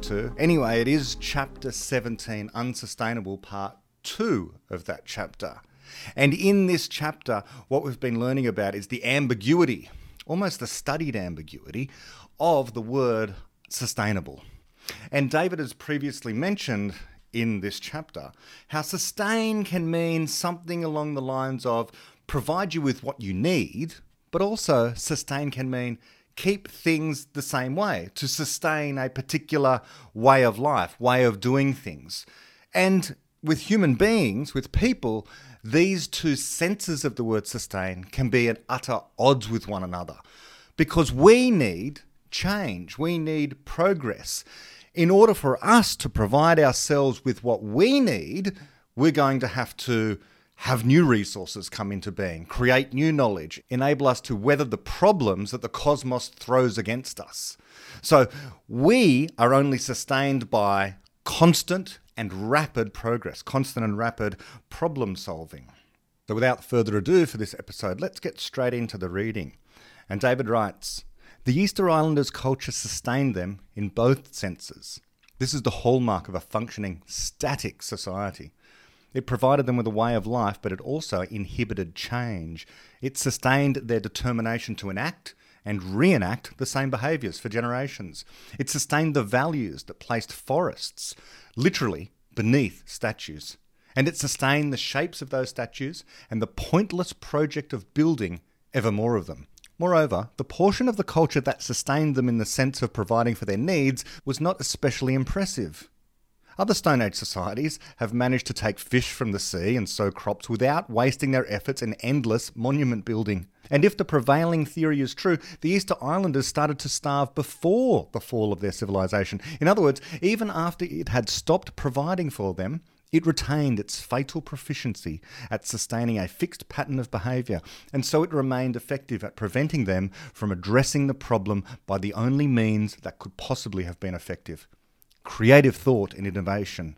52. Anyway, it is chapter 17, Unsustainable, part 2 of that chapter. And in this chapter, what we've been learning about is the ambiguity, almost the studied ambiguity, of the word sustainable. And David has previously mentioned in this chapter how sustain can mean something along the lines of provide you with what you need, but also sustain can mean keep things the same way, to sustain a particular way of life, way of doing things. And with human beings, with people, these two senses of the word sustain can be at utter odds with one another because we need change, we need progress. In order for us to provide ourselves with what we need, we're going to have to have new resources come into being, create new knowledge, enable us to weather the problems that the cosmos throws against us. So we are only sustained by constant and rapid progress, constant and rapid problem solving. So without further ado for this episode, let's get straight into the reading. And David writes The Easter Islanders' culture sustained them in both senses. This is the hallmark of a functioning, static society. It provided them with a way of life, but it also inhibited change. It sustained their determination to enact and reenact the same behaviours for generations. It sustained the values that placed forests literally beneath statues. And it sustained the shapes of those statues and the pointless project of building ever more of them. Moreover, the portion of the culture that sustained them in the sense of providing for their needs was not especially impressive. Other Stone Age societies have managed to take fish from the sea and sow crops without wasting their efforts in endless monument building. And if the prevailing theory is true, the Easter Islanders started to starve before the fall of their civilization. In other words, even after it had stopped providing for them, it retained its fatal proficiency at sustaining a fixed pattern of behaviour, and so it remained effective at preventing them from addressing the problem by the only means that could possibly have been effective creative thought and innovation.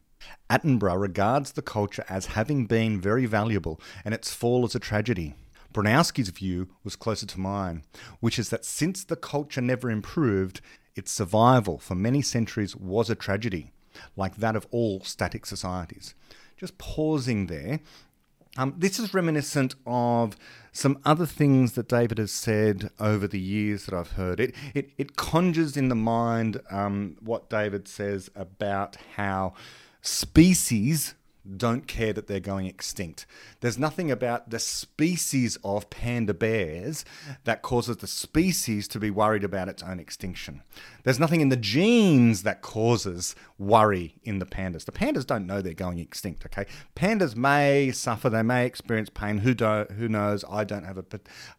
Attenborough regards the culture as having been very valuable and its fall as a tragedy. Bronowski's view was closer to mine, which is that since the culture never improved, its survival for many centuries was a tragedy, like that of all static societies. Just pausing there um, this is reminiscent of some other things that David has said over the years that I've heard. It it, it conjures in the mind um, what David says about how species don't care that they're going extinct. There's nothing about the species of panda bears that causes the species to be worried about its own extinction. There's nothing in the genes that causes worry in the pandas. The pandas don't know they're going extinct, okay? Pandas may suffer, they may experience pain. Who, do, who knows? I don't have a,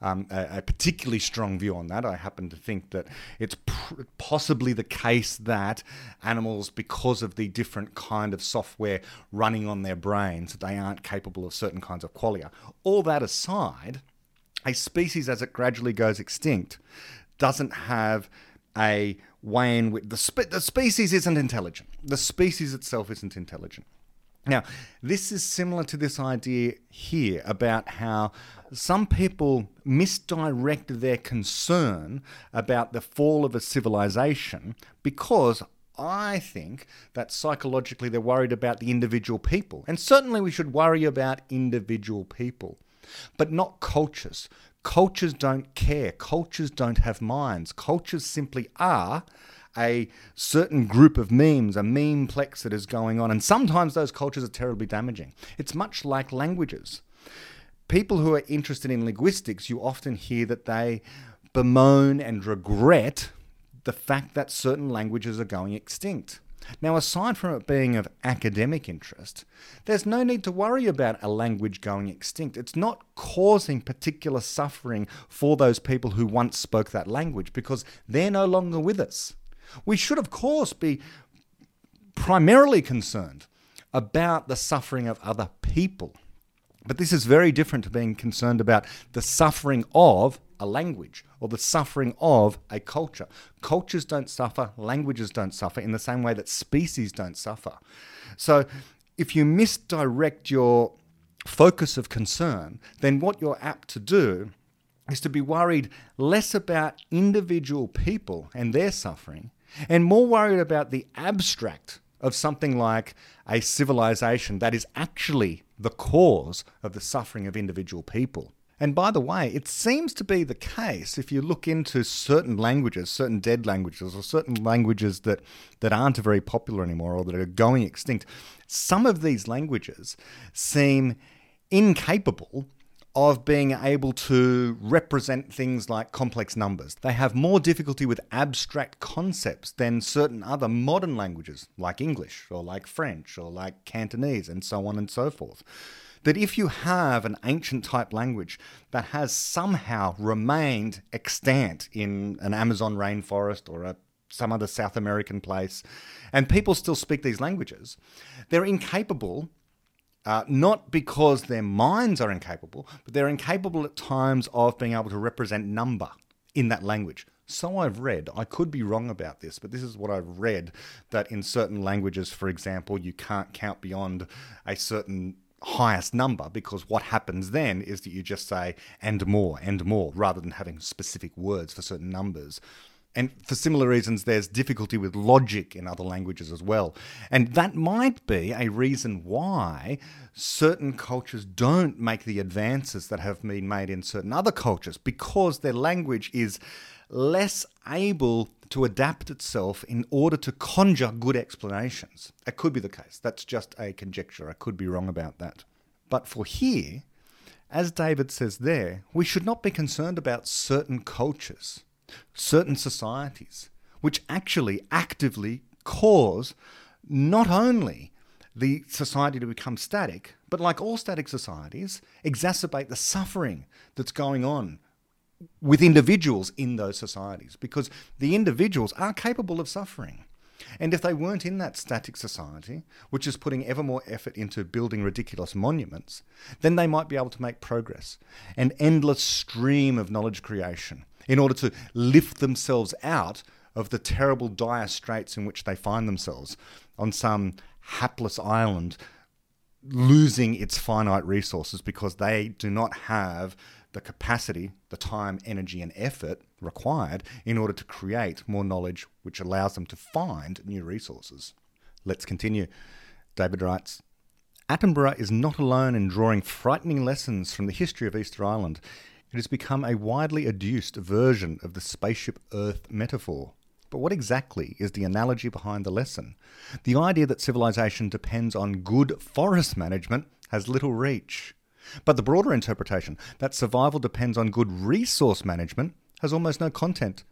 um, a, a, particularly strong view on that. I happen to think that it's pr- possibly the case that animals, because of the different kind of software running on their brains, they aren't capable of certain kinds of qualia. All that aside, a species as it gradually goes extinct doesn't have a way in which the, spe- the species isn't intelligent. The species itself isn't intelligent. Now, this is similar to this idea here about how some people misdirect their concern about the fall of a civilization because I think that psychologically they're worried about the individual people. And certainly we should worry about individual people, but not cultures. Cultures don't care. Cultures don't have minds. Cultures simply are a certain group of memes, a memeplex that is going on. And sometimes those cultures are terribly damaging. It's much like languages. People who are interested in linguistics, you often hear that they bemoan and regret the fact that certain languages are going extinct. Now, aside from it being of academic interest, there's no need to worry about a language going extinct. It's not causing particular suffering for those people who once spoke that language because they're no longer with us. We should, of course, be primarily concerned about the suffering of other people. But this is very different to being concerned about the suffering of a language or the suffering of a culture. Cultures don't suffer, languages don't suffer in the same way that species don't suffer. So if you misdirect your focus of concern, then what you're apt to do is to be worried less about individual people and their suffering and more worried about the abstract of something like a civilization that is actually the cause of the suffering of individual people. And by the way, it seems to be the case if you look into certain languages, certain dead languages, or certain languages that, that aren't very popular anymore or that are going extinct, some of these languages seem incapable of being able to represent things like complex numbers. They have more difficulty with abstract concepts than certain other modern languages, like English or like French or like Cantonese, and so on and so forth. That if you have an ancient type language that has somehow remained extant in an Amazon rainforest or a some other South American place, and people still speak these languages, they're incapable uh, not because their minds are incapable, but they're incapable at times of being able to represent number in that language. So I've read, I could be wrong about this, but this is what I've read that in certain languages, for example, you can't count beyond a certain highest number because what happens then is that you just say and more and more rather than having specific words for certain numbers. And for similar reasons, there's difficulty with logic in other languages as well. And that might be a reason why certain cultures don't make the advances that have been made in certain other cultures, because their language is less able to adapt itself in order to conjure good explanations. That could be the case. That's just a conjecture. I could be wrong about that. But for here, as David says there, we should not be concerned about certain cultures certain societies, which actually actively cause not only the society to become static, but like all static societies, exacerbate the suffering that's going on with individuals in those societies because the individuals are capable of suffering. And if they weren't in that static society, which is putting ever more effort into building ridiculous monuments, then they might be able to make progress. An endless stream of knowledge creation in order to lift themselves out of the terrible dire straits in which they find themselves on some hapless island losing its finite resources because they do not have the capacity, the time, energy, and effort required in order to create more knowledge which allows them to find new resources. Let's continue. David writes Attenborough is not alone in drawing frightening lessons from the history of Easter Island. It has become a widely adduced version of the spaceship Earth metaphor. But what exactly is the analogy behind the lesson? The idea that civilization depends on good forest management has little reach. But the broader interpretation that survival depends on good resource management has almost no content.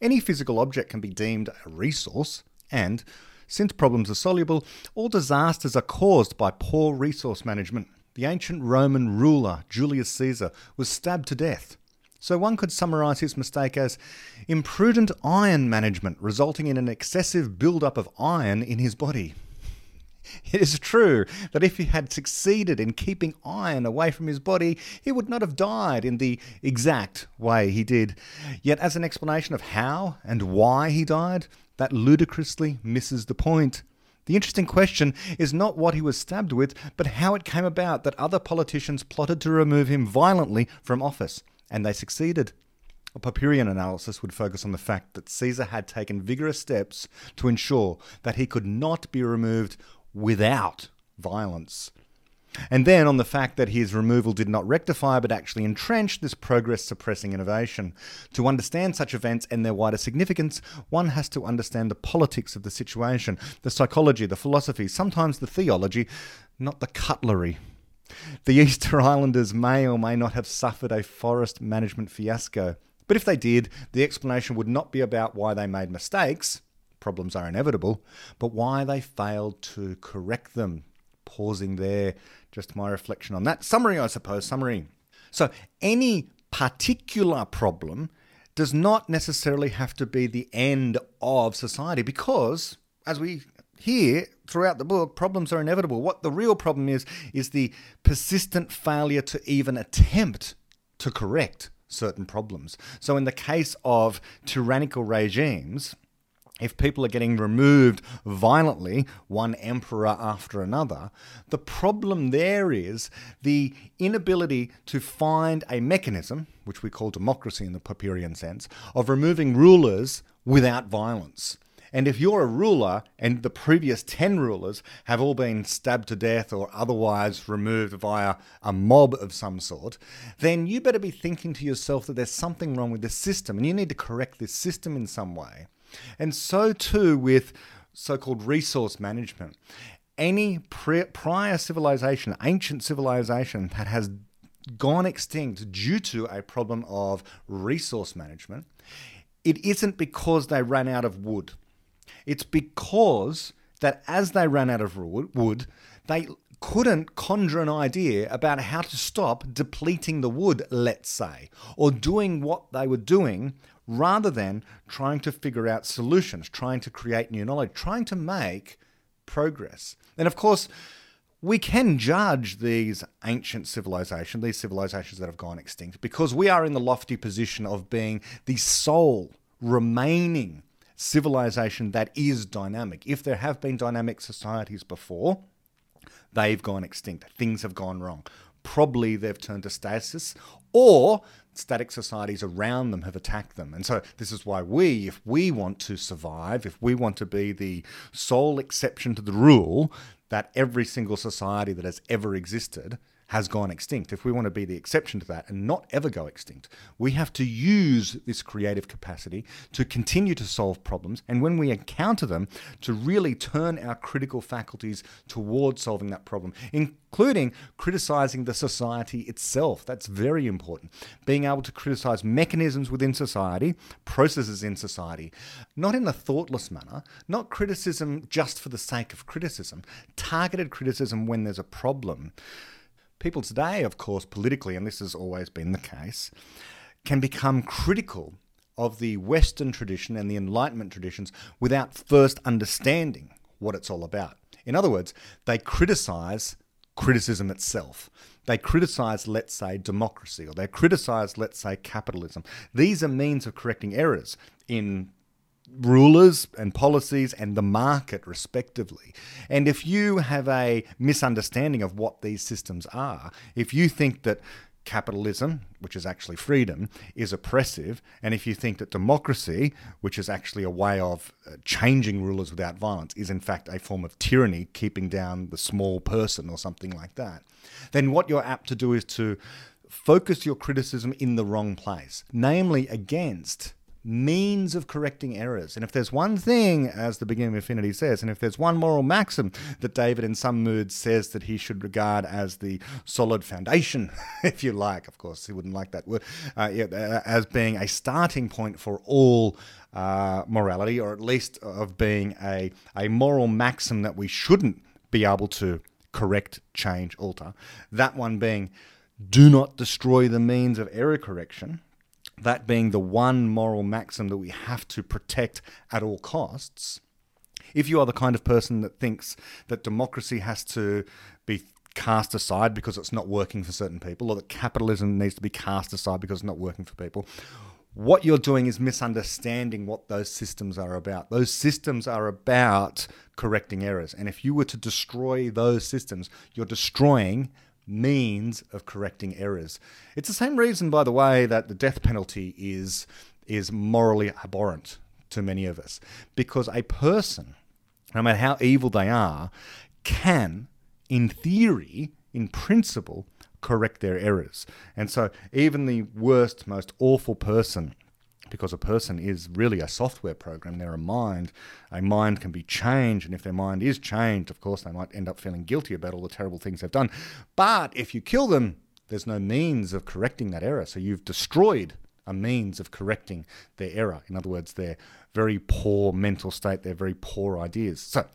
Any physical object can be deemed a resource, and, since problems are soluble, all disasters are caused by poor resource management the ancient Roman ruler Julius Caesar was stabbed to death. So one could summarize his mistake as imprudent iron management, resulting in an excessive build-up of iron in his body. It is true that if he had succeeded in keeping iron away from his body, he would not have died in the exact way he did. Yet, as an explanation of how and why he died, that ludicrously misses the point. The interesting question is not what he was stabbed with, but how it came about that other politicians plotted to remove him violently from office, and they succeeded. A Popperian analysis would focus on the fact that Caesar had taken vigorous steps to ensure that he could not be removed without violence. And then on the fact that his removal did not rectify but actually entrench this progress suppressing innovation. To understand such events and their wider significance, one has to understand the politics of the situation, the psychology, the philosophy, sometimes the theology, not the cutlery. The Easter Islanders may or may not have suffered a forest management fiasco. But if they did, the explanation would not be about why they made mistakes, problems are inevitable, but why they failed to correct them. Pausing there just my reflection on that. Summary, I suppose, summary. So, any particular problem does not necessarily have to be the end of society because, as we hear throughout the book, problems are inevitable. What the real problem is, is the persistent failure to even attempt to correct certain problems. So, in the case of tyrannical regimes, if people are getting removed violently, one emperor after another, the problem there is the inability to find a mechanism, which we call democracy in the Popperian sense, of removing rulers without violence. And if you're a ruler and the previous 10 rulers have all been stabbed to death or otherwise removed via a mob of some sort, then you better be thinking to yourself that there's something wrong with the system and you need to correct this system in some way. And so too with so called resource management. Any prior civilization, ancient civilization that has gone extinct due to a problem of resource management, it isn't because they ran out of wood it's because that as they ran out of wood, they couldn't conjure an idea about how to stop depleting the wood, let's say, or doing what they were doing rather than trying to figure out solutions, trying to create new knowledge, trying to make progress. And of course, we can judge these ancient civilizations, these civilizations that have gone extinct, because we are in the lofty position of being the sole remaining civilization that is dynamic. If there have been dynamic societies before, they've gone extinct. Things have gone wrong. Probably they've turned to stasis, or static societies around them have attacked them. And so, this is why we, if we want to survive, if we want to be the sole exception to the rule, that every single society that has ever existed has gone extinct, if we want to be the exception to that and not ever go extinct, we have to use this creative capacity to continue to solve problems. And when we encounter them, to really turn our critical faculties towards solving that problem, including criticizing the society itself. That's very important. Being able to criticize mechanisms within society, processes in society, not in a thoughtless manner, not criticism just for the sake of criticism, targeted criticism when there's a problem people today, of course, politically, and this has always been the case, can become critical of the Western tradition and the Enlightenment traditions without first understanding what it's all about. In other words, they criticize criticism itself. They criticize, let's say, democracy, or they criticize, let's say, capitalism. These are means of correcting errors in rulers and policies and the market, respectively. And if you have a misunderstanding of what these systems are, if you think that capitalism, which is actually freedom, is oppressive, and if you think that democracy, which is actually a way of uh, changing rulers without violence, is in fact a form of tyranny, keeping down the small person or something like that, then what you're apt to do is to focus your criticism in the wrong place, namely against means of correcting errors. And if there's one thing, as the beginning of Infinity says, and if there's one moral maxim that David in some moods says that he should regard as the solid foundation, if you like, of course, he wouldn't like that word, uh, uh, as being a starting point for all uh, morality, or at least of being a, a moral maxim that we shouldn't be able to correct, change, alter. That one being, do not destroy the means of error correction that being the one moral maxim that we have to protect at all costs, if you are the kind of person that thinks that democracy has to be cast aside because it's not working for certain people, or that capitalism needs to be cast aside because it's not working for people, what you're doing is misunderstanding what those systems are about. Those systems are about correcting errors. And if you were to destroy those systems, you're destroying means of correcting errors. It's the same reason, by the way, that the death penalty is, is morally abhorrent to many of us. Because a person, no matter how evil they are, can, in theory, in principle, correct their errors. And so, even the worst, most awful person because a person is really a software program. They're a mind. A mind can be changed, and if their mind is changed, of course, they might end up feeling guilty about all the terrible things they've done. But if you kill them, there's no means of correcting that error. So you've destroyed a means of correcting their error. In other words, their very poor mental state, their very poor ideas. So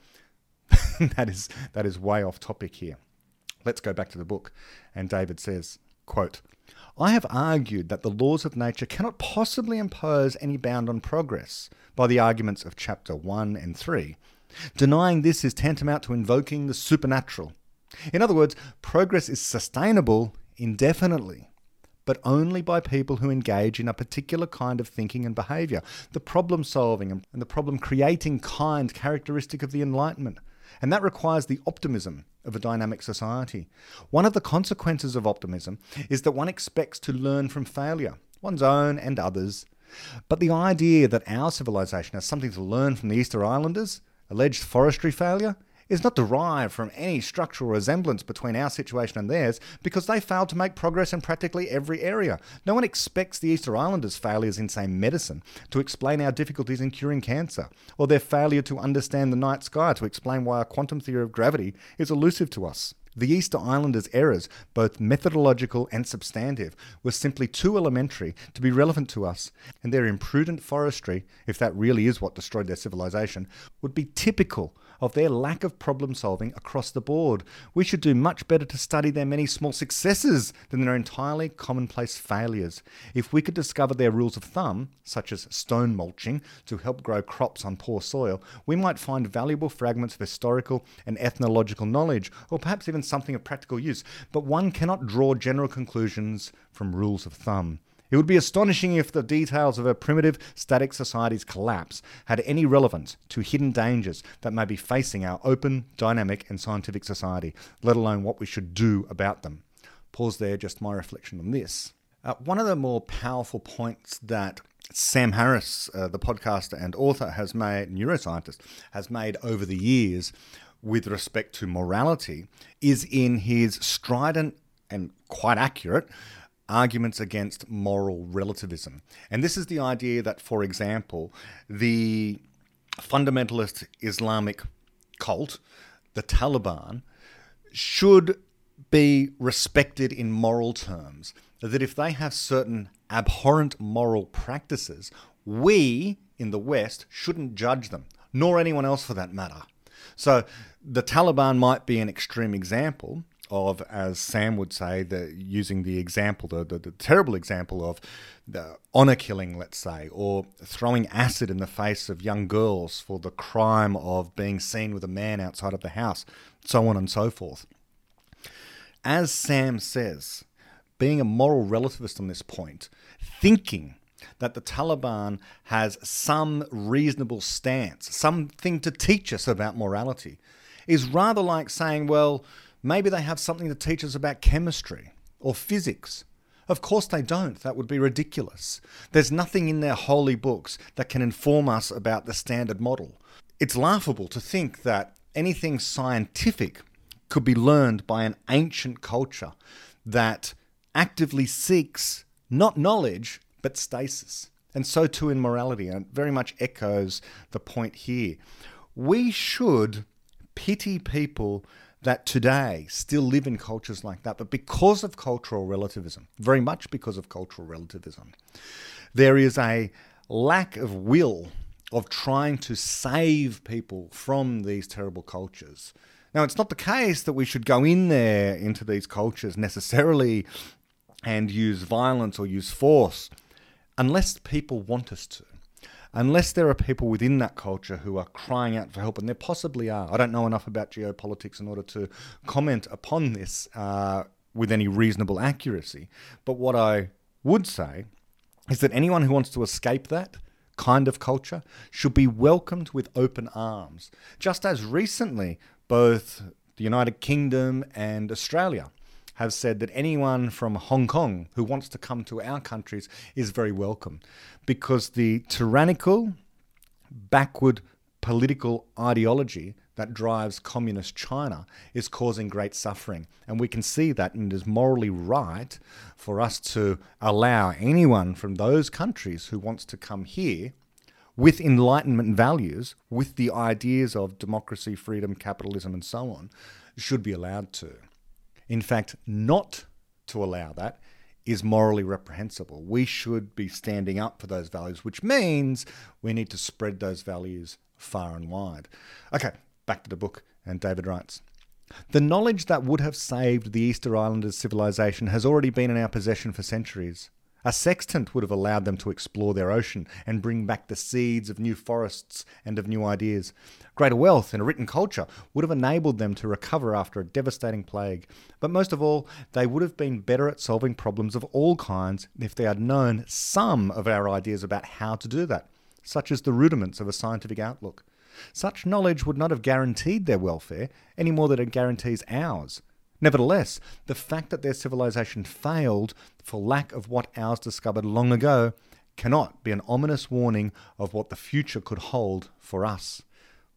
that is that is way off topic here. Let's go back to the book. And David says, quote, I have argued that the laws of nature cannot possibly impose any bound on progress by the arguments of chapter 1 and 3. Denying this is tantamount to invoking the supernatural. In other words, progress is sustainable indefinitely, but only by people who engage in a particular kind of thinking and behavior, the problem solving and the problem creating kind characteristic of the Enlightenment. And that requires the optimism of a dynamic society. One of the consequences of optimism is that one expects to learn from failure, one's own and others. But the idea that our civilization has something to learn from the Easter Islanders' alleged forestry failure is not derived from any structural resemblance between our situation and theirs because they failed to make progress in practically every area. No one expects the Easter Islanders' failures in, say, medicine to explain our difficulties in curing cancer, or their failure to understand the night sky to explain why a quantum theory of gravity is elusive to us. The Easter Islanders' errors, both methodological and substantive, were simply too elementary to be relevant to us, and their imprudent forestry, if that really is what destroyed their civilization, would be typical of their lack of problem solving across the board. We should do much better to study their many small successes than their entirely commonplace failures. If we could discover their rules of thumb, such as stone mulching to help grow crops on poor soil, we might find valuable fragments of historical and ethnological knowledge, or perhaps even something of practical use. But one cannot draw general conclusions from rules of thumb. It would be astonishing if the details of a primitive, static society's collapse had any relevance to hidden dangers that may be facing our open, dynamic, and scientific society, let alone what we should do about them. Pause there, just my reflection on this. Uh, one of the more powerful points that Sam Harris, uh, the podcaster and author, has made, neuroscientist, has made over the years with respect to morality is in his strident and quite accurate arguments against moral relativism. And this is the idea that, for example, the fundamentalist Islamic cult, the Taliban, should be respected in moral terms. That if they have certain abhorrent moral practices, we in the West shouldn't judge them, nor anyone else for that matter. So the Taliban might be an extreme example, of, as Sam would say, the using the example, the, the, the terrible example of the honor killing, let's say, or throwing acid in the face of young girls for the crime of being seen with a man outside of the house, so on and so forth. As Sam says, being a moral relativist on this point, thinking that the Taliban has some reasonable stance, something to teach us about morality, is rather like saying, well, Maybe they have something to teach us about chemistry or physics. Of course they don't. That would be ridiculous. There's nothing in their holy books that can inform us about the standard model. It's laughable to think that anything scientific could be learned by an ancient culture that actively seeks not knowledge, but stasis. And so too in morality, and it very much echoes the point here. We should pity people that today still live in cultures like that, but because of cultural relativism, very much because of cultural relativism, there is a lack of will of trying to save people from these terrible cultures. Now, it's not the case that we should go in there into these cultures necessarily and use violence or use force unless people want us to unless there are people within that culture who are crying out for help, and there possibly are. I don't know enough about geopolitics in order to comment upon this uh, with any reasonable accuracy. But what I would say is that anyone who wants to escape that kind of culture should be welcomed with open arms. Just as recently, both the United Kingdom and Australia have said that anyone from Hong Kong who wants to come to our countries is very welcome because the tyrannical, backward political ideology that drives communist China is causing great suffering. And we can see that, and it is morally right for us to allow anyone from those countries who wants to come here with Enlightenment values, with the ideas of democracy, freedom, capitalism, and so on, should be allowed to. In fact, not to allow that is morally reprehensible. We should be standing up for those values, which means we need to spread those values far and wide. Okay, back to the book, and David writes. The knowledge that would have saved the Easter Islanders' civilization has already been in our possession for centuries. A sextant would have allowed them to explore their ocean and bring back the seeds of new forests and of new ideas. Greater wealth and a written culture would have enabled them to recover after a devastating plague. But most of all, they would have been better at solving problems of all kinds if they had known some of our ideas about how to do that, such as the rudiments of a scientific outlook. Such knowledge would not have guaranteed their welfare any more than it guarantees ours. Nevertheless, the fact that their civilization failed for lack of what ours discovered long ago cannot be an ominous warning of what the future could hold for us.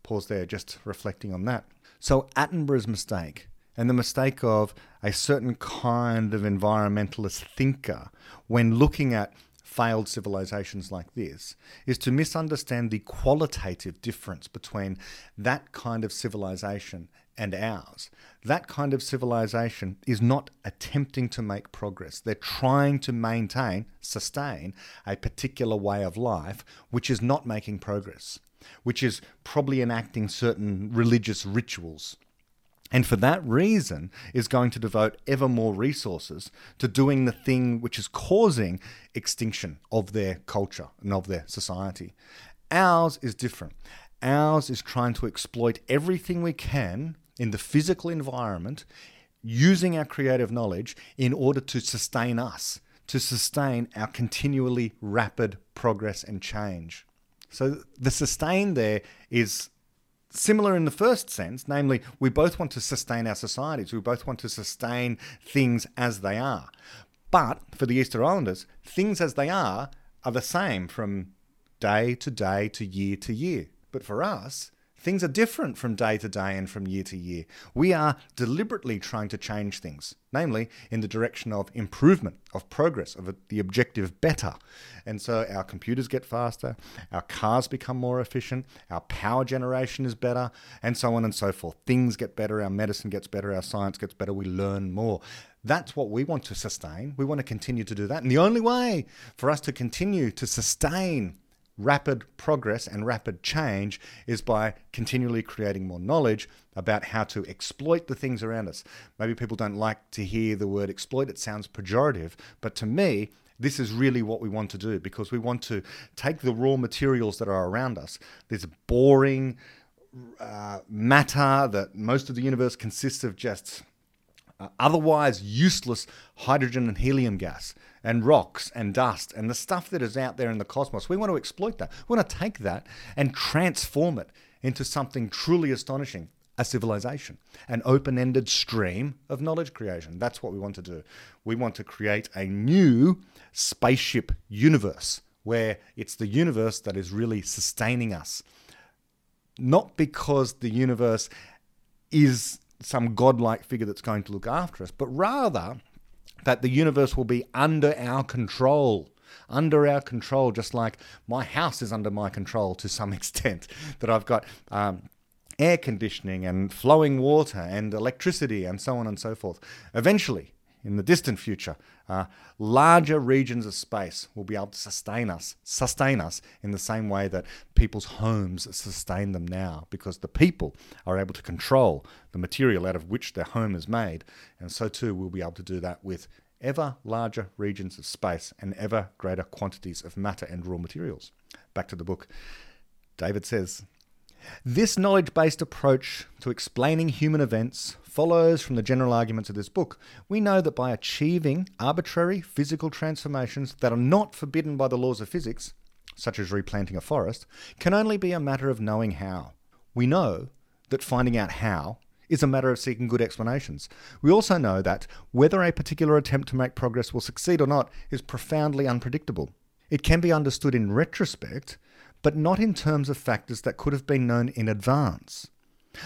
Pause there, just reflecting on that. So, Attenborough's mistake, and the mistake of a certain kind of environmentalist thinker when looking at failed civilizations like this is to misunderstand the qualitative difference between that kind of civilization and ours. That kind of civilization is not attempting to make progress. They're trying to maintain, sustain a particular way of life which is not making progress, which is probably enacting certain religious rituals and for that reason is going to devote ever more resources to doing the thing which is causing extinction of their culture and of their society. Ours is different. Ours is trying to exploit everything we can in the physical environment using our creative knowledge in order to sustain us, to sustain our continually rapid progress and change. So the sustain there is similar in the first sense, namely, we both want to sustain our societies, we both want to sustain things as they are. But for the Easter Islanders, things as they are are the same from day to day to year to year. But for us, Things are different from day to day and from year to year. We are deliberately trying to change things, namely in the direction of improvement, of progress, of the objective better. And so our computers get faster, our cars become more efficient, our power generation is better, and so on and so forth. Things get better, our medicine gets better, our science gets better, we learn more. That's what we want to sustain. We want to continue to do that. And the only way for us to continue to sustain rapid progress and rapid change is by continually creating more knowledge about how to exploit the things around us. Maybe people don't like to hear the word exploit, it sounds pejorative, but to me, this is really what we want to do because we want to take the raw materials that are around us, this boring uh, matter that most of the universe consists of just uh, otherwise useless hydrogen and helium gas and rocks and dust and the stuff that is out there in the cosmos. We want to exploit that. We want to take that and transform it into something truly astonishing a civilization, an open ended stream of knowledge creation. That's what we want to do. We want to create a new spaceship universe where it's the universe that is really sustaining us. Not because the universe is some godlike figure that's going to look after us, but rather that the universe will be under our control. Under our control, just like my house is under my control to some extent, that I've got um, air conditioning and flowing water and electricity and so on and so forth. Eventually, in the distant future, uh, larger regions of space will be able to sustain us, sustain us in the same way that people's homes sustain them now, because the people are able to control the material out of which their home is made, and so too we'll be able to do that with ever larger regions of space and ever greater quantities of matter and raw materials. Back to the book. David says, this knowledge based approach to explaining human events follows from the general arguments of this book. We know that by achieving arbitrary physical transformations that are not forbidden by the laws of physics, such as replanting a forest, can only be a matter of knowing how. We know that finding out how is a matter of seeking good explanations. We also know that whether a particular attempt to make progress will succeed or not is profoundly unpredictable. It can be understood in retrospect but not in terms of factors that could have been known in advance.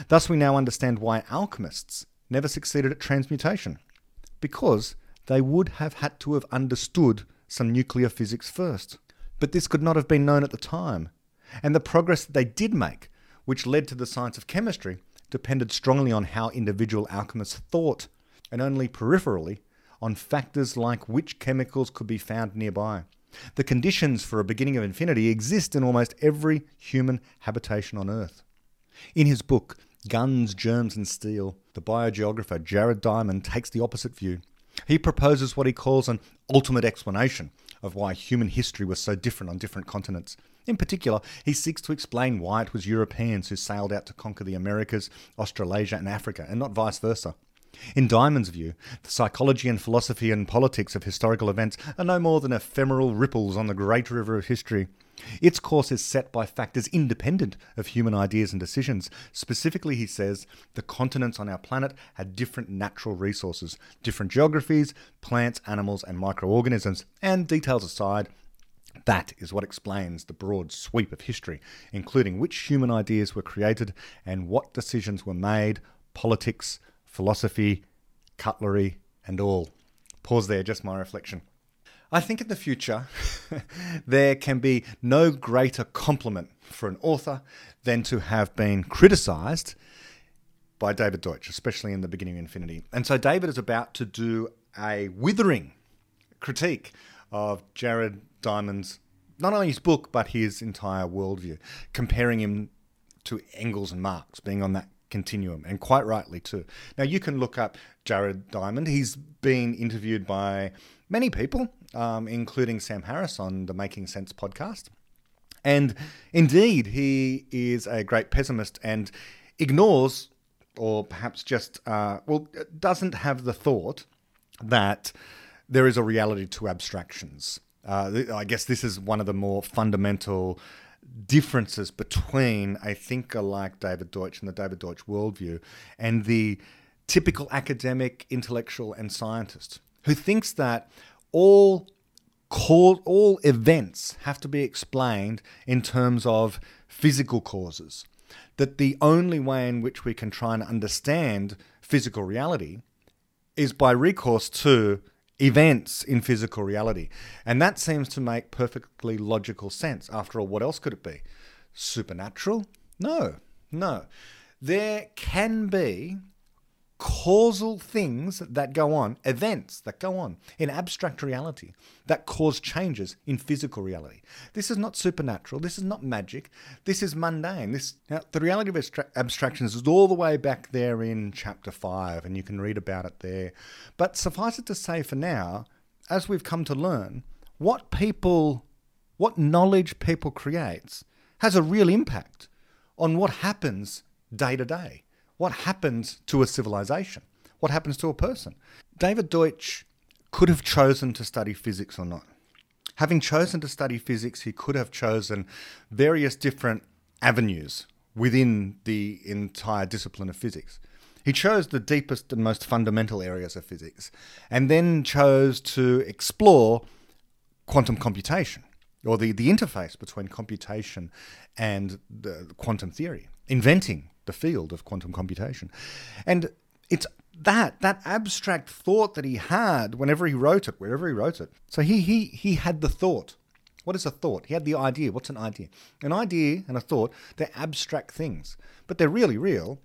Thus, we now understand why alchemists never succeeded at transmutation, because they would have had to have understood some nuclear physics first. But this could not have been known at the time, and the progress that they did make, which led to the science of chemistry, depended strongly on how individual alchemists thought, and only peripherally on factors like which chemicals could be found nearby. The conditions for a beginning of infinity exist in almost every human habitation on Earth. In his book, Guns, Germs and Steel, the biogeographer Jared Diamond takes the opposite view. He proposes what he calls an ultimate explanation of why human history was so different on different continents. In particular, he seeks to explain why it was Europeans who sailed out to conquer the Americas, Australasia, and Africa, and not vice versa. In Diamond's view, the psychology and philosophy and politics of historical events are no more than ephemeral ripples on the great river of history. Its course is set by factors independent of human ideas and decisions. Specifically, he says, the continents on our planet had different natural resources, different geographies, plants, animals, and microorganisms, and details aside, That is what explains the broad sweep of history, including which human ideas were created and what decisions were made, politics, philosophy, cutlery, and all. Pause there, just my reflection. I think in the future, there can be no greater compliment for an author than to have been criticised by David Deutsch, especially in The Beginning of Infinity. And so David is about to do a withering critique of Jared Diamond's, not only his book, but his entire worldview, comparing him to Engels and Marx, being on that continuum, and quite rightly too. Now, you can look up Jared Diamond. He's been interviewed by many people, um, including Sam Harris on the Making Sense podcast. And indeed, he is a great pessimist and ignores, or perhaps just, uh, well, doesn't have the thought that there is a reality to abstractions. Uh, I guess this is one of the more fundamental differences between a thinker like David Deutsch and the David Deutsch worldview and the typical academic, intellectual, and scientist who thinks that all all events have to be explained in terms of physical causes. That the only way in which we can try and understand physical reality is by recourse to events in physical reality. And that seems to make perfectly logical sense. After all, what else could it be? Supernatural? No, no. There can be causal things that go on, events that go on in abstract reality that cause changes in physical reality. This is not supernatural. This is not magic. This is mundane. This now, the reality of abstra- abstractions is all the way back there in chapter five, and you can read about it there. But suffice it to say, for now, as we've come to learn, what people, what knowledge people creates, has a real impact on what happens day to day what happens to a civilization? What happens to a person? David Deutsch could have chosen to study physics or not. Having chosen to study physics, he could have chosen various different avenues within the entire discipline of physics. He chose the deepest and most fundamental areas of physics and then chose to explore quantum computation or the, the interface between computation and the quantum theory, inventing the field of quantum computation. And it's that that abstract thought that he had whenever he wrote it, wherever he wrote it. So he he he had the thought. What is a thought? He had the idea. What's an idea? An idea and a thought, they're abstract things, but they're really real.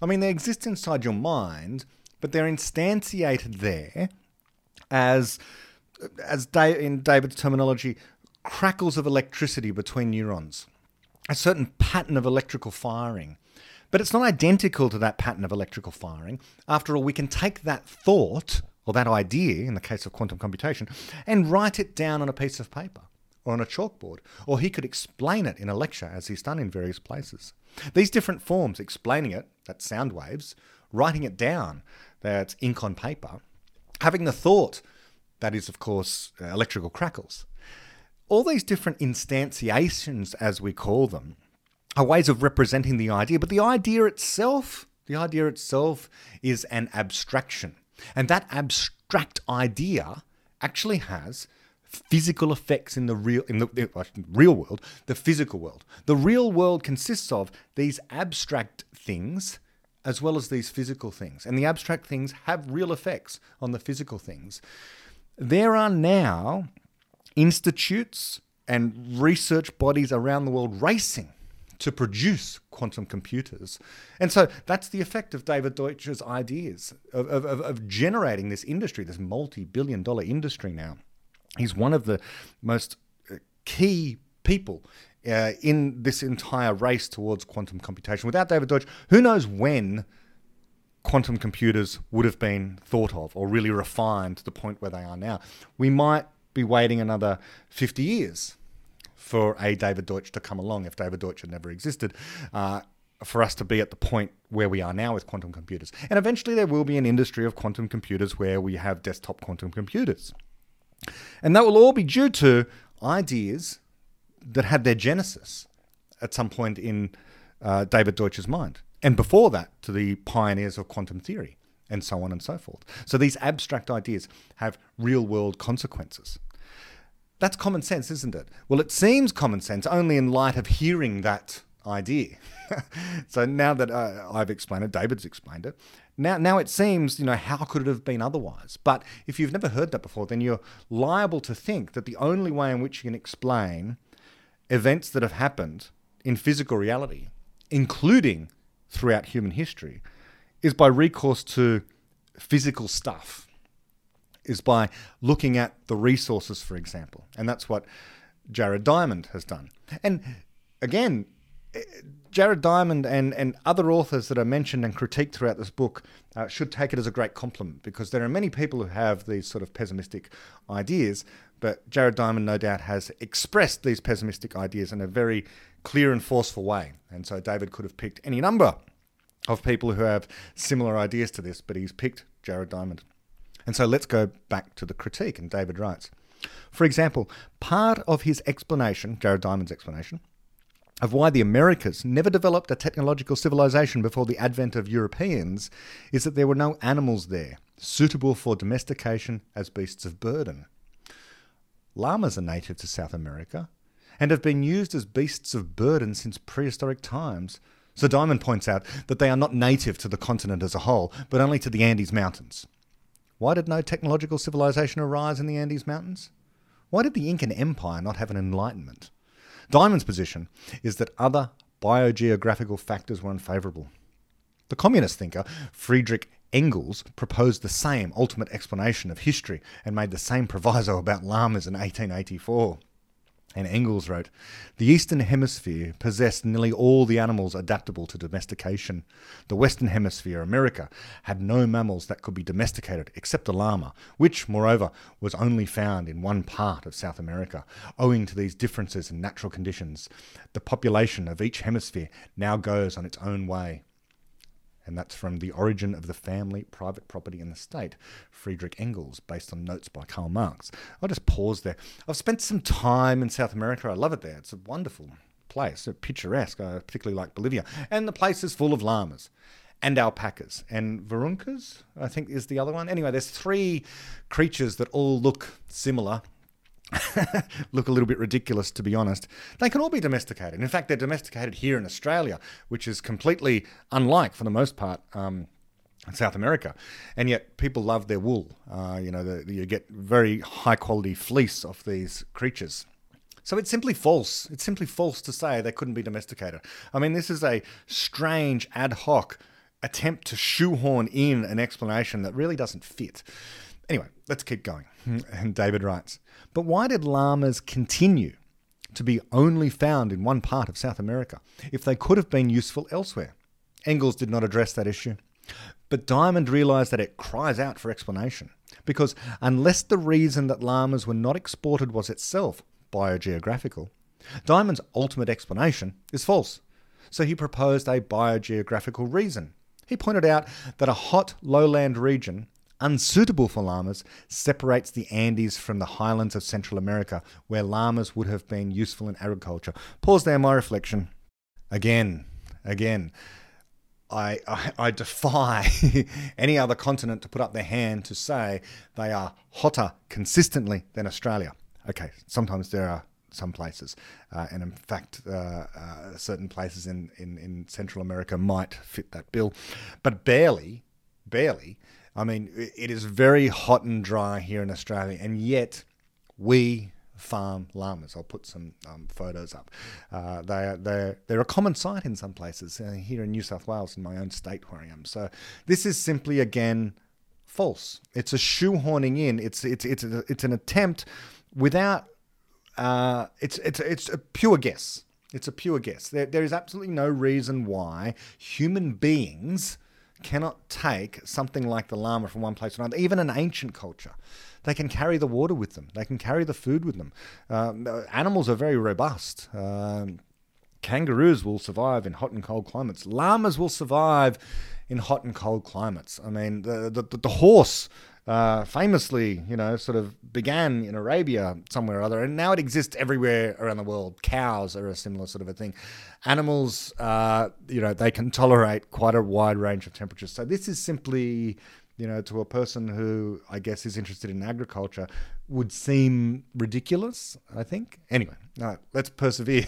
I mean, they exist inside your mind, but they're instantiated there as as in David's terminology, crackles of electricity between neurons, a certain pattern of electrical firing but it's not identical to that pattern of electrical firing. After all, we can take that thought, or that idea in the case of quantum computation, and write it down on a piece of paper or on a chalkboard, or he could explain it in a lecture as he's done in various places. These different forms, explaining it, that's sound waves, writing it down, that's ink on paper, having the thought, that is, of course, electrical crackles. All these different instantiations, as we call them, are ways of representing the idea, but the idea itself, the idea itself is an abstraction. And that abstract idea actually has physical effects in the real in the, the real world, the physical world. The real world consists of these abstract things as well as these physical things. And the abstract things have real effects on the physical things. There are now institutes and research bodies around the world racing to produce quantum computers. And so that's the effect of David Deutsch's ideas of, of, of generating this industry, this multi billion dollar industry now. He's one of the most uh, key people uh, in this entire race towards quantum computation. Without David Deutsch, who knows when quantum computers would have been thought of or really refined to the point where they are now. We might be waiting another 50 years for a David Deutsch to come along if David Deutsch had never existed. Uh, for us to be at the point where we are now with quantum computers. And eventually there will be an industry of quantum computers where we have desktop quantum computers. And that will all be due to ideas that had their genesis at some point in uh, David Deutsch's mind. And before that, to the pioneers of quantum theory, and so on and so forth. So these abstract ideas have real world consequences. That's common sense, isn't it? Well, it seems common sense only in light of hearing that idea. so now that uh, I've explained it, David's explained it. Now, now it seems, you know, how could it have been otherwise? But if you've never heard that before, then you're liable to think that the only way in which you can explain events that have happened in physical reality, including throughout human history, is by recourse to physical stuff, is by looking at the resources, for example. And that's what Jared Diamond has done. And again, Jared Diamond and, and other authors that are mentioned and critiqued throughout this book uh, should take it as a great compliment because there are many people who have these sort of pessimistic ideas, but Jared Diamond, no doubt, has expressed these pessimistic ideas in a very clear and forceful way. And so David could have picked any number of people who have similar ideas to this, but he's picked Jared Diamond. And so let's go back to the critique, and David writes For example, part of his explanation, Jared Diamond's explanation, of why the Americas never developed a technological civilization before the advent of Europeans is that there were no animals there suitable for domestication as beasts of burden. Llamas are native to South America and have been used as beasts of burden since prehistoric times. So Diamond points out that they are not native to the continent as a whole, but only to the Andes Mountains. Why did no technological civilization arise in the Andes Mountains? Why did the Incan Empire not have an enlightenment? Diamond's position is that other biogeographical factors were unfavourable. The communist thinker Friedrich Engels proposed the same ultimate explanation of history and made the same proviso about llamas in 1884. And Engels wrote, The Eastern Hemisphere possessed nearly all the animals adaptable to domestication. The Western Hemisphere, America, had no mammals that could be domesticated except the llama, which, moreover, was only found in one part of South America. Owing to these differences in natural conditions, the population of each hemisphere now goes on its own way and that's from The Origin of the Family, Private Property and the State, Friedrich Engels, based on notes by Karl Marx. I'll just pause there. I've spent some time in South America. I love it there. It's a wonderful place, picturesque. I particularly like Bolivia. And the place is full of llamas and alpacas and viruncas, I think is the other one. Anyway, there's three creatures that all look similar look a little bit ridiculous, to be honest. They can all be domesticated. In fact, they're domesticated here in Australia, which is completely unlike, for the most part, um, South America. And yet, people love their wool. Uh, you know, the, you get very high quality fleece off these creatures. So it's simply false. It's simply false to say they couldn't be domesticated. I mean, this is a strange ad hoc attempt to shoehorn in an explanation that really doesn't fit. Anyway, let's keep going. And David writes But why did llamas continue to be only found in one part of South America if they could have been useful elsewhere? Engels did not address that issue. But Diamond realised that it cries out for explanation, because unless the reason that llamas were not exported was itself biogeographical, Diamond's ultimate explanation is false. So he proposed a biogeographical reason. He pointed out that a hot lowland region unsuitable for llamas, separates the Andes from the highlands of Central America, where llamas would have been useful in agriculture. Pause there, my reflection. Again, again, I, I, I defy any other continent to put up their hand to say they are hotter consistently than Australia. Okay, sometimes there are some places, uh, and in fact, uh, uh, certain places in, in, in Central America might fit that bill, but barely, barely I mean, it is very hot and dry here in Australia, and yet we farm llamas. I'll put some um, photos up. Uh, they are, they're, they're a common sight in some places, uh, here in New South Wales, in my own state where I am. So this is simply, again, false. It's a shoehorning in. It's, it's, it's, a, it's an attempt without, uh, it's, it's, it's a pure guess. It's a pure guess. There, there is absolutely no reason why human beings cannot take something like the llama from one place to another, even an ancient culture. They can carry the water with them, they can carry the food with them. Um, animals are very robust. Um, kangaroos will survive in hot and cold climates, llamas will survive in hot and cold climates. I mean, the, the, the horse uh, famously, you know, sort of began in Arabia somewhere or other, and now it exists everywhere around the world. Cows are a similar sort of a thing. Animals, uh, you know, they can tolerate quite a wide range of temperatures. So this is simply, you know, to a person who I guess is interested in agriculture, would seem ridiculous, I think. Anyway, no, let's persevere.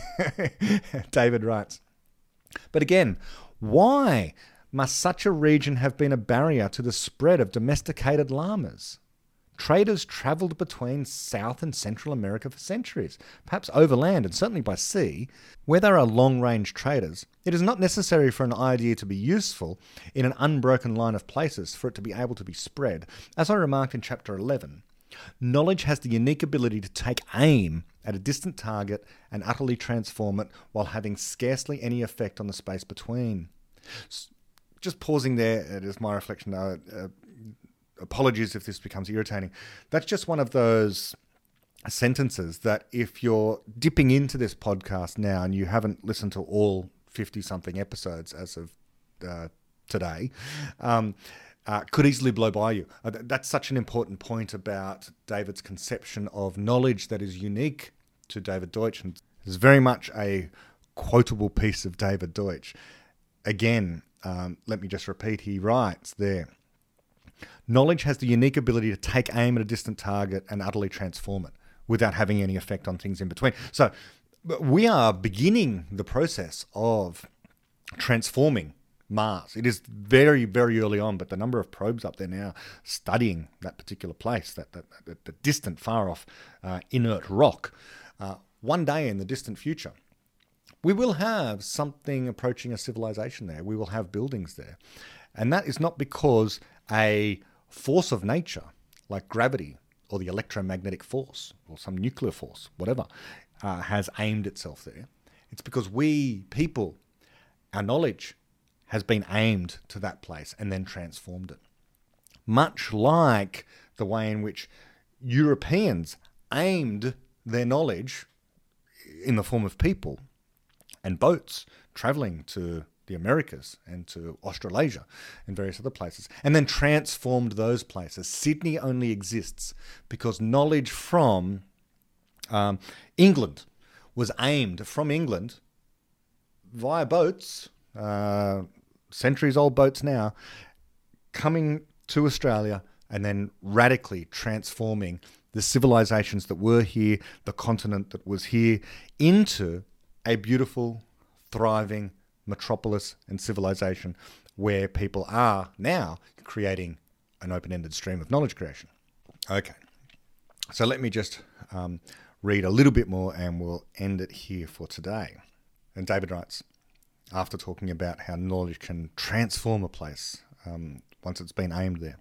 David writes. But again, why must such a region have been a barrier to the spread of domesticated llamas? Traders travelled between South and Central America for centuries, perhaps overland and certainly by sea. Where there are long range traders, it is not necessary for an idea to be useful in an unbroken line of places for it to be able to be spread. As I remarked in chapter 11, knowledge has the unique ability to take aim at a distant target and utterly transform it while having scarcely any effect on the space between. Just pausing there, it is my reflection. Uh, uh, apologies if this becomes irritating. That's just one of those sentences that if you're dipping into this podcast now and you haven't listened to all 50 something episodes as of uh, today, um, uh, could easily blow by you. Uh, that's such an important point about David's conception of knowledge that is unique to David Deutsch and is very much a quotable piece of David Deutsch. Again, um, let me just repeat, he writes there Knowledge has the unique ability to take aim at a distant target and utterly transform it without having any effect on things in between. So we are beginning the process of transforming Mars. It is very, very early on, but the number of probes up there now studying that particular place, that, that, that, that distant, far off, uh, inert rock, uh, one day in the distant future, we will have something approaching a civilization there. We will have buildings there. And that is not because a force of nature, like gravity or the electromagnetic force or some nuclear force, whatever, uh, has aimed itself there. It's because we, people, our knowledge has been aimed to that place and then transformed it. Much like the way in which Europeans aimed their knowledge in the form of people and boats traveling to the Americas and to Australasia and various other places, and then transformed those places. Sydney only exists because knowledge from um, England was aimed from England via boats, uh, centuries old boats now, coming to Australia and then radically transforming the civilizations that were here, the continent that was here, into a beautiful, thriving, metropolis and civilization where people are now creating an open ended stream of knowledge creation. Okay, so let me just um, read a little bit more and we'll end it here for today. And David writes, after talking about how knowledge can transform a place um, once it's been aimed there,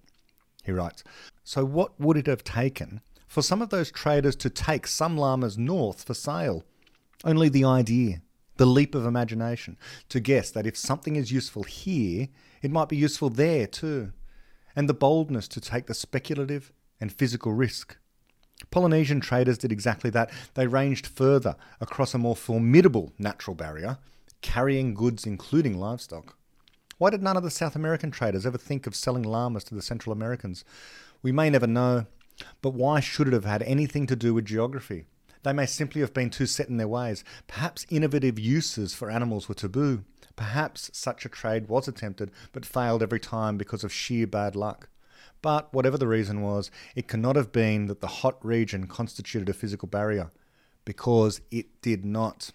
he writes, So, what would it have taken for some of those traders to take some llamas north for sale? Only the idea the leap of imagination to guess that if something is useful here, it might be useful there too, and the boldness to take the speculative and physical risk. Polynesian traders did exactly that. They ranged further across a more formidable natural barrier, carrying goods including livestock. Why did none of the South American traders ever think of selling llamas to the Central Americans? We may never know, but why should it have had anything to do with geography? They may simply have been too set in their ways. Perhaps innovative uses for animals were taboo. Perhaps such a trade was attempted but failed every time because of sheer bad luck. But whatever the reason was, it cannot have been that the hot region constituted a physical barrier because it did not.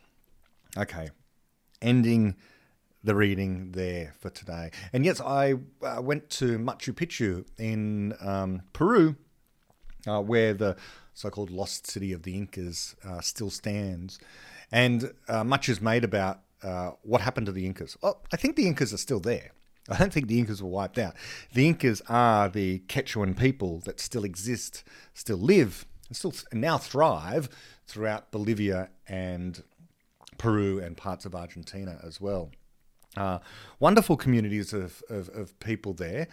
Okay, ending the reading there for today. And yes, I uh, went to Machu Picchu in um, Peru, uh, where the so-called lost city of the Incas uh, still stands, and uh, much is made about uh, what happened to the Incas. Oh, I think the Incas are still there. I don't think the Incas were wiped out. The Incas are the Quechuan people that still exist, still live, and still now thrive throughout Bolivia and Peru and parts of Argentina as well. Uh, wonderful communities of, of, of people there,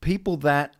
people that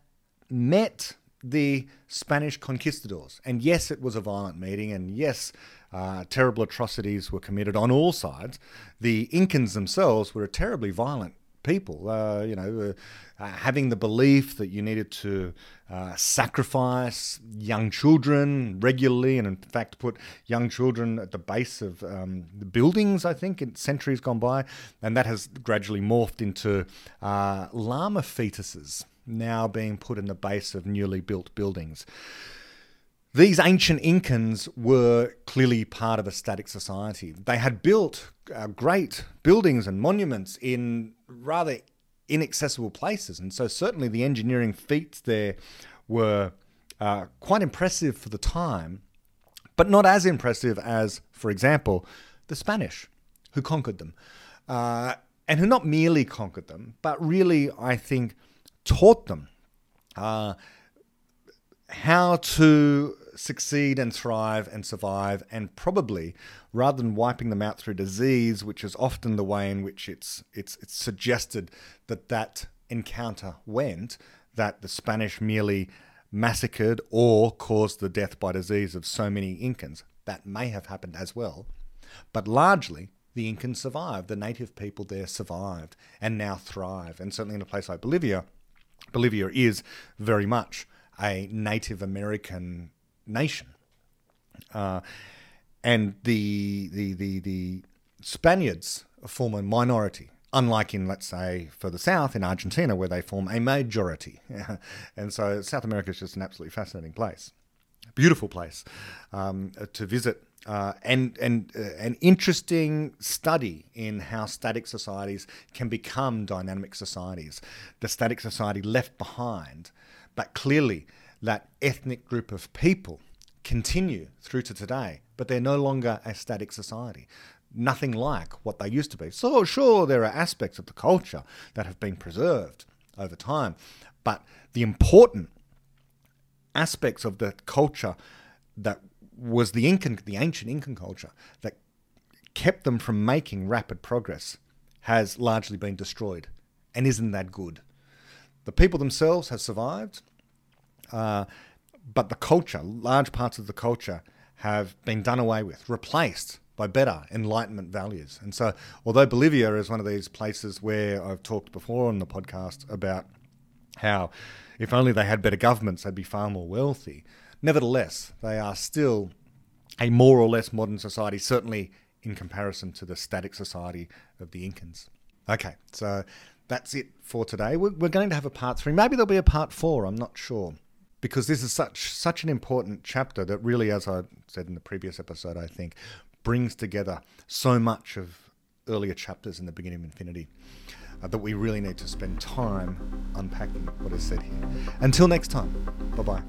met the Spanish conquistadors. And yes, it was a violent meeting, and yes, uh, terrible atrocities were committed on all sides. The Incans themselves were a terribly violent people. Uh, you know, uh, having the belief that you needed to uh, sacrifice young children regularly, and in fact put young children at the base of um, the buildings. I think in centuries gone by, and that has gradually morphed into uh, llama fetuses now being put in the base of newly built buildings. These ancient Incans were clearly part of a static society. They had built uh, great buildings and monuments in rather inaccessible places. And so, certainly, the engineering feats there were uh, quite impressive for the time, but not as impressive as, for example, the Spanish, who conquered them. Uh, and who not merely conquered them, but really, I think, taught them uh, how to succeed and thrive and survive, and probably rather than wiping them out through disease, which is often the way in which it's it's, it's suggested that that encounter went, that the Spanish merely massacred or caused the death by disease of so many Incans. That may have happened as well, but largely the Incans survived. The native people there survived and now thrive. And certainly in a place like Bolivia, Bolivia is very much a Native American nation. Uh, and the, the, the, the Spaniards form a minority, unlike in, let's say, further south in Argentina, where they form a majority. and so South America is just an absolutely fascinating place, beautiful place um, to visit. Uh, and and uh, an interesting study in how static societies can become dynamic societies. The static society left behind, but clearly that ethnic group of people continue through to today, but they're no longer a static society. Nothing like what they used to be. So, sure, there are aspects of the culture that have been preserved over time, but the important aspects of the culture that was the Incan, the ancient Incan culture that kept them from making rapid progress has largely been destroyed. And isn't that good? The people themselves have survived, uh, but the culture, large parts of the culture, have been done away with, replaced by better Enlightenment values. And so, although Bolivia is one of these places where I've talked before on the podcast about how if only they had better governments, they'd be far more wealthy. Nevertheless, they are still a more or less modern society, certainly in comparison to the static society of the Incans. Okay, so that's it for today. We're, going to have a part three. Maybe there'll be a part four, I'm not sure because this is such such an important chapter that really, as I said in the previous episode, I think brings together so much of earlier chapters in the beginning of Infinity uh, that we really need to spend time unpacking what is said here. Until next time, bye bye.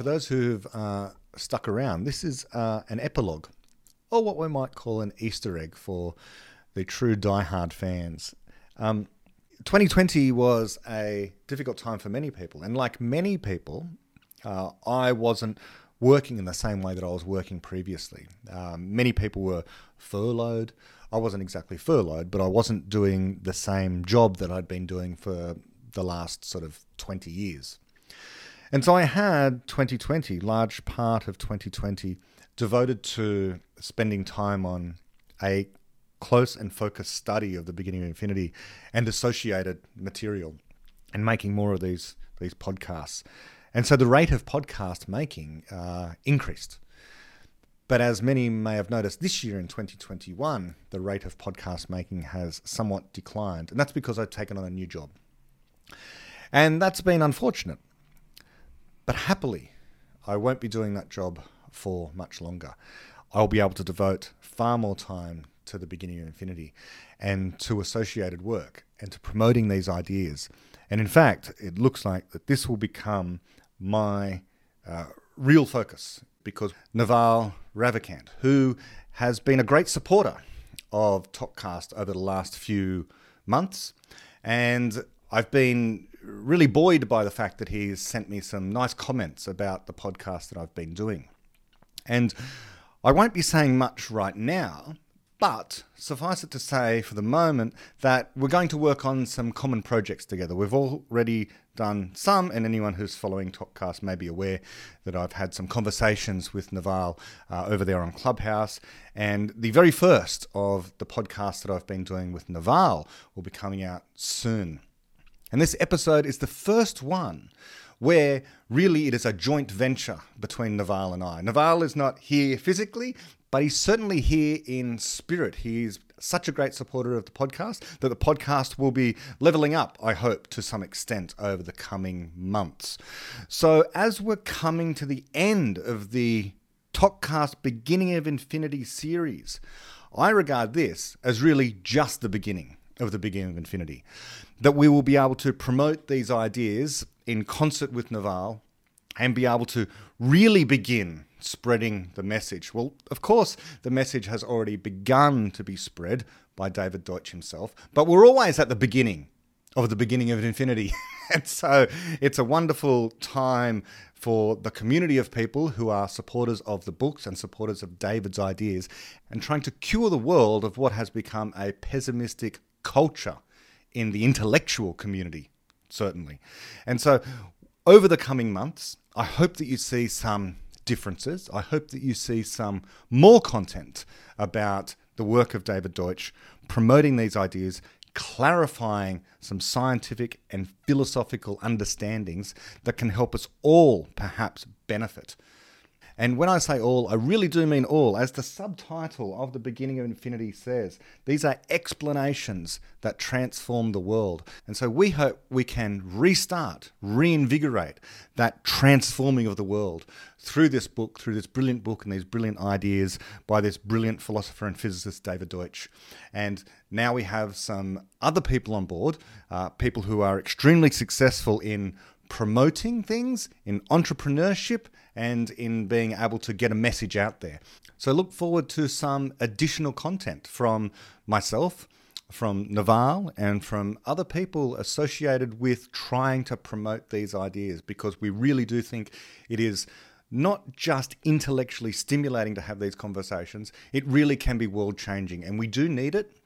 For those who've uh, stuck around, this is uh, an epilogue, or what we might call an Easter egg for the true die-hard fans. Um, 2020 was a difficult time for many people, and like many people, uh, I wasn't working in the same way that I was working previously. Um, many people were furloughed. I wasn't exactly furloughed, but I wasn't doing the same job that I'd been doing for the last sort of 20 years. And so I had 2020, large part of 2020, devoted to spending time on a close and focused study of the beginning of infinity and associated material and making more of these these podcasts. And so the rate of podcast making uh, increased. But as many may have noticed this year in 2021, the rate of podcast making has somewhat declined. And that's because I've taken on a new job. And that's been unfortunate. But happily, I won't be doing that job for much longer. I'll be able to devote far more time to the beginning of infinity and to associated work and to promoting these ideas. And in fact, it looks like that this will become my uh, real focus because Naval Ravikant, who has been a great supporter of ToKCast over the last few months, and I've been really buoyed by the fact that he's sent me some nice comments about the podcast that I've been doing. And I won't be saying much right now, but suffice it to say for the moment that we're going to work on some common projects together. We've already done some, and anyone who's following ToKCast may be aware that I've had some conversations with Naval uh, over there on Clubhouse. And the very first of the podcasts that I've been doing with Naval will be coming out soon. And this episode is the first one where really it is a joint venture between Naval and I. Naval is not here physically, but he's certainly here in spirit. He's such a great supporter of the podcast that the podcast will be leveling up, I hope, to some extent over the coming months. So, as we're coming to the end of the ToKCast Beginning of Infinity series, I regard this as really just the beginning of the beginning of infinity. That we will be able to promote these ideas in concert with Naval and be able to really begin spreading the message. Well, of course, the message has already begun to be spread by David Deutsch himself, but we're always at the beginning of the beginning of infinity. and so it's a wonderful time for the community of people who are supporters of the books and supporters of David's ideas and trying to cure the world of what has become a pessimistic culture in the intellectual community, certainly. And so, over the coming months, I hope that you see some differences. I hope that you see some more content about the work of David Deutsch, promoting these ideas, clarifying some scientific and philosophical understandings that can help us all perhaps benefit and when I say all, I really do mean all. As the subtitle of the beginning of Infinity says, these are explanations that transform the world. And so we hope we can restart, reinvigorate that transforming of the world through this book, through this brilliant book and these brilliant ideas by this brilliant philosopher and physicist, David Deutsch. And now we have some other people on board, uh, people who are extremely successful in promoting things, in entrepreneurship, and in being able to get a message out there. So look forward to some additional content from myself, from Naval, and from other people associated with trying to promote these ideas because we really do think it is not just intellectually stimulating to have these conversations, it really can be world changing. And we do need it.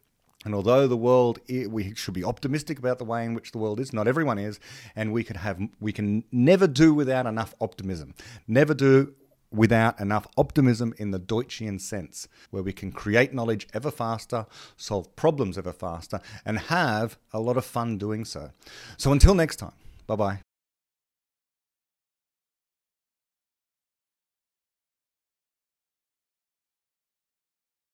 And although the world, we should be optimistic about the way in which the world is. Not everyone is, and we could have, we can never do without enough optimism. Never do without enough optimism in the Deutschian sense, where we can create knowledge ever faster, solve problems ever faster, and have a lot of fun doing so. So until next time, bye bye.